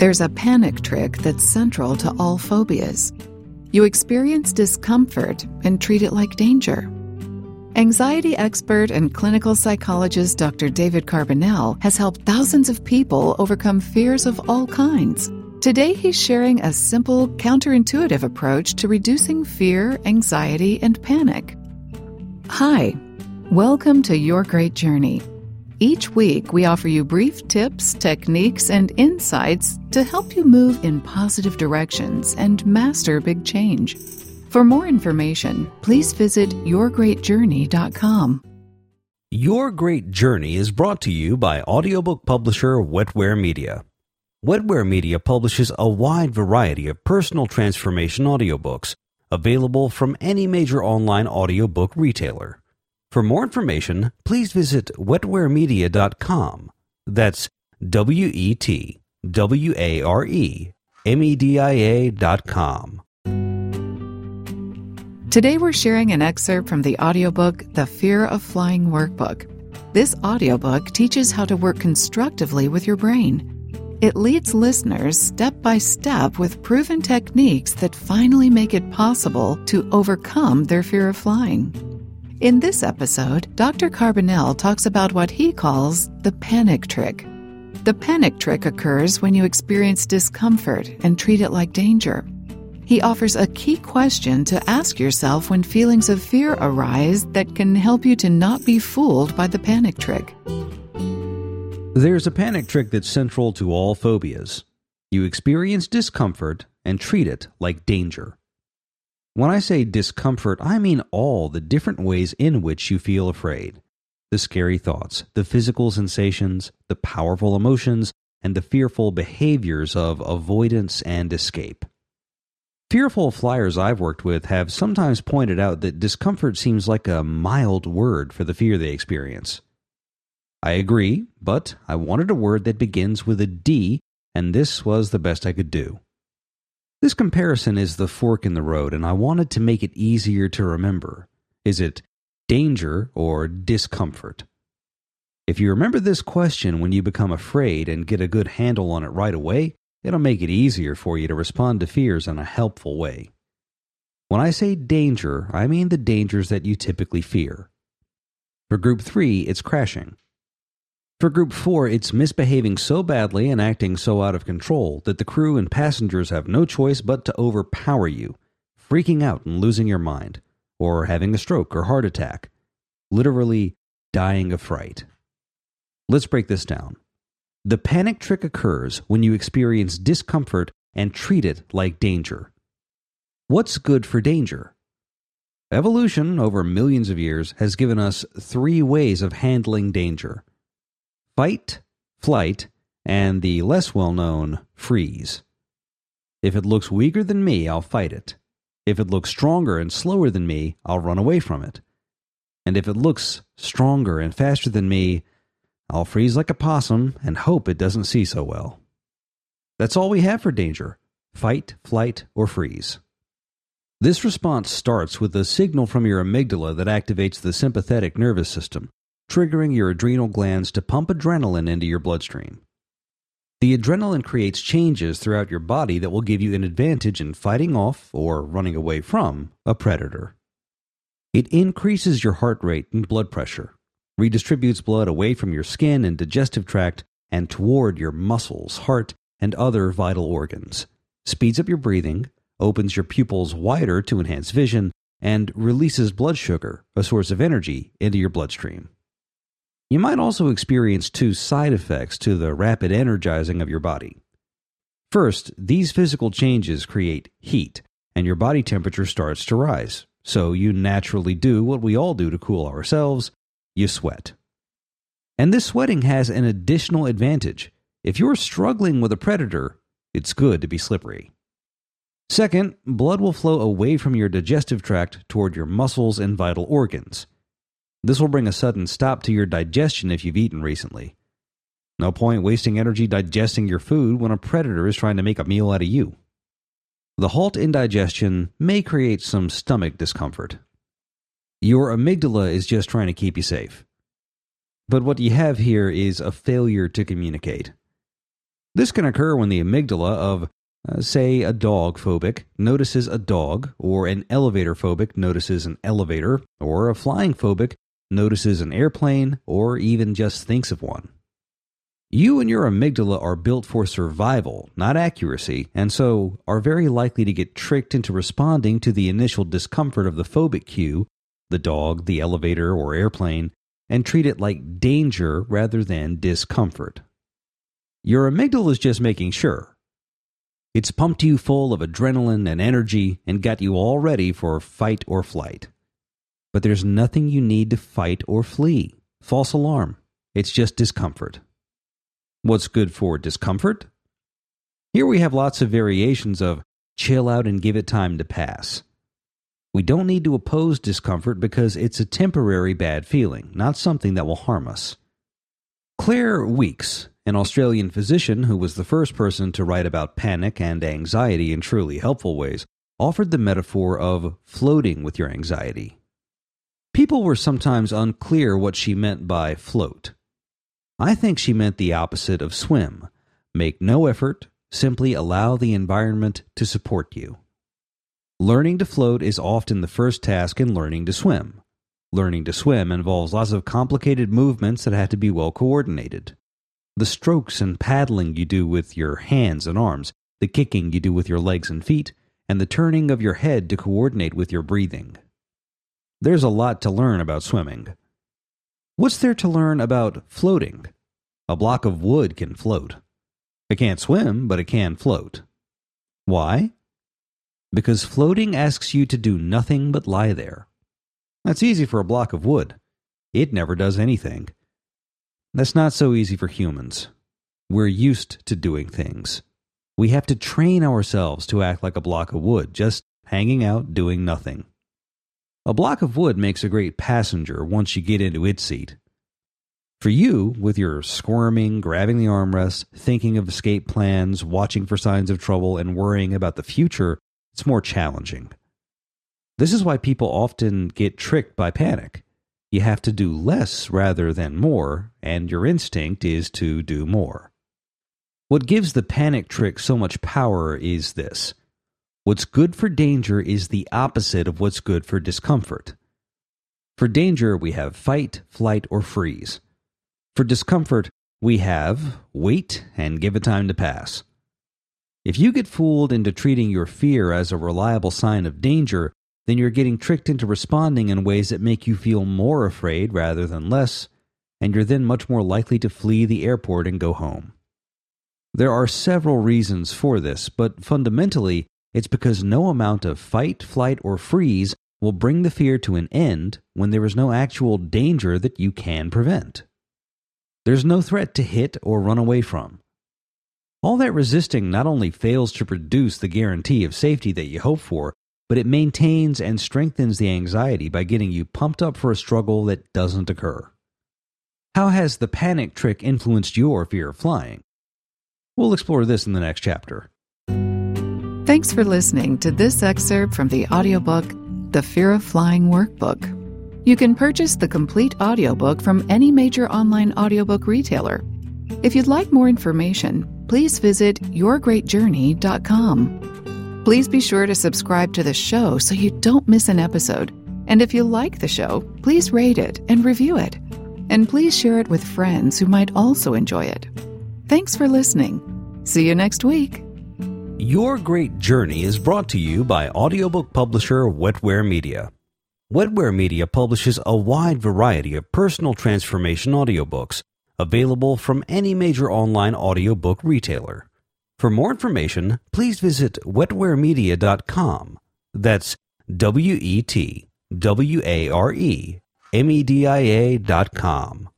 There's a panic trick that's central to all phobias. You experience discomfort and treat it like danger. Anxiety expert and clinical psychologist Dr. David Carbonell has helped thousands of people overcome fears of all kinds. Today, he's sharing a simple, counterintuitive approach to reducing fear, anxiety, and panic. Hi, welcome to Your Great Journey. Each week, we offer you brief tips, techniques, and insights to help you move in positive directions and master big change. For more information, please visit yourgreatjourney.com. Your Great Journey is brought to you by audiobook publisher Wetware Media. Wetware Media publishes a wide variety of personal transformation audiobooks available from any major online audiobook retailer. For more information, please visit wetwaremedia.com. That's W E T W A R E M E D I A dot com. Today we're sharing an excerpt from the audiobook The Fear of Flying Workbook. This audiobook teaches how to work constructively with your brain. It leads listeners step by step with proven techniques that finally make it possible to overcome their fear of flying. In this episode, Dr. Carbonell talks about what he calls the panic trick. The panic trick occurs when you experience discomfort and treat it like danger. He offers a key question to ask yourself when feelings of fear arise that can help you to not be fooled by the panic trick. There's a panic trick that's central to all phobias. You experience discomfort and treat it like danger. When I say discomfort, I mean all the different ways in which you feel afraid the scary thoughts, the physical sensations, the powerful emotions, and the fearful behaviors of avoidance and escape. Fearful flyers I've worked with have sometimes pointed out that discomfort seems like a mild word for the fear they experience. I agree, but I wanted a word that begins with a D, and this was the best I could do. This comparison is the fork in the road, and I wanted to make it easier to remember. Is it danger or discomfort? If you remember this question when you become afraid and get a good handle on it right away, It'll make it easier for you to respond to fears in a helpful way. When I say danger, I mean the dangers that you typically fear. For Group 3, it's crashing. For Group 4, it's misbehaving so badly and acting so out of control that the crew and passengers have no choice but to overpower you, freaking out and losing your mind, or having a stroke or heart attack, literally dying of fright. Let's break this down. The panic trick occurs when you experience discomfort and treat it like danger. What's good for danger? Evolution, over millions of years, has given us three ways of handling danger fight, flight, and the less well known freeze. If it looks weaker than me, I'll fight it. If it looks stronger and slower than me, I'll run away from it. And if it looks stronger and faster than me, I'll freeze like a possum and hope it doesn't see so well. That's all we have for danger fight, flight, or freeze. This response starts with a signal from your amygdala that activates the sympathetic nervous system, triggering your adrenal glands to pump adrenaline into your bloodstream. The adrenaline creates changes throughout your body that will give you an advantage in fighting off or running away from a predator. It increases your heart rate and blood pressure, redistributes blood away from your skin and digestive tract and toward your muscles, heart, and other vital organs, speeds up your breathing, opens your pupils wider to enhance vision, and releases blood sugar, a source of energy, into your bloodstream. You might also experience two side effects to the rapid energizing of your body. First, these physical changes create heat, and your body temperature starts to rise. So you naturally do what we all do to cool ourselves you sweat. And this sweating has an additional advantage. If you're struggling with a predator, it's good to be slippery. Second, blood will flow away from your digestive tract toward your muscles and vital organs. This will bring a sudden stop to your digestion if you've eaten recently. No point wasting energy digesting your food when a predator is trying to make a meal out of you. The halt in digestion may create some stomach discomfort. Your amygdala is just trying to keep you safe. But what you have here is a failure to communicate. This can occur when the amygdala of, uh, say, a dog phobic notices a dog, or an elevator phobic notices an elevator, or a flying phobic notices an airplane, or even just thinks of one. You and your amygdala are built for survival, not accuracy, and so are very likely to get tricked into responding to the initial discomfort of the phobic cue, the dog, the elevator, or airplane, and treat it like danger rather than discomfort. Your amygdala is just making sure. It's pumped you full of adrenaline and energy and got you all ready for fight or flight. But there's nothing you need to fight or flee. False alarm. It's just discomfort. What's good for discomfort? Here we have lots of variations of chill out and give it time to pass. We don't need to oppose discomfort because it's a temporary bad feeling, not something that will harm us. Claire Weekes, an Australian physician who was the first person to write about panic and anxiety in truly helpful ways, offered the metaphor of floating with your anxiety. People were sometimes unclear what she meant by float. I think she meant the opposite of swim make no effort, simply allow the environment to support you. Learning to float is often the first task in learning to swim. Learning to swim involves lots of complicated movements that have to be well coordinated. The strokes and paddling you do with your hands and arms, the kicking you do with your legs and feet, and the turning of your head to coordinate with your breathing. There's a lot to learn about swimming. What's there to learn about floating? A block of wood can float. It can't swim, but it can float. Why? Because floating asks you to do nothing but lie there. That's easy for a block of wood. It never does anything. That's not so easy for humans. We're used to doing things. We have to train ourselves to act like a block of wood, just hanging out doing nothing. A block of wood makes a great passenger once you get into its seat. For you, with your squirming, grabbing the armrest, thinking of escape plans, watching for signs of trouble, and worrying about the future, it's more challenging. This is why people often get tricked by panic. You have to do less rather than more, and your instinct is to do more. What gives the panic trick so much power is this What's good for danger is the opposite of what's good for discomfort. For danger, we have fight, flight, or freeze. For discomfort, we have wait and give it time to pass. If you get fooled into treating your fear as a reliable sign of danger, then you're getting tricked into responding in ways that make you feel more afraid rather than less, and you're then much more likely to flee the airport and go home. There are several reasons for this, but fundamentally, it's because no amount of fight, flight, or freeze will bring the fear to an end when there is no actual danger that you can prevent. There's no threat to hit or run away from. All that resisting not only fails to produce the guarantee of safety that you hope for, but it maintains and strengthens the anxiety by getting you pumped up for a struggle that doesn't occur. How has the panic trick influenced your fear of flying? We'll explore this in the next chapter. Thanks for listening to this excerpt from the audiobook The Fear of Flying Workbook. You can purchase the complete audiobook from any major online audiobook retailer. If you'd like more information, please visit yourgreatjourney.com. Please be sure to subscribe to the show so you don't miss an episode. And if you like the show, please rate it and review it. And please share it with friends who might also enjoy it. Thanks for listening. See you next week. Your Great Journey is brought to you by audiobook publisher Wetware Media. Wetware Media publishes a wide variety of personal transformation audiobooks available from any major online audiobook retailer. For more information, please visit wetwaremedia.com. That's W E T W A R E M E D I A.com.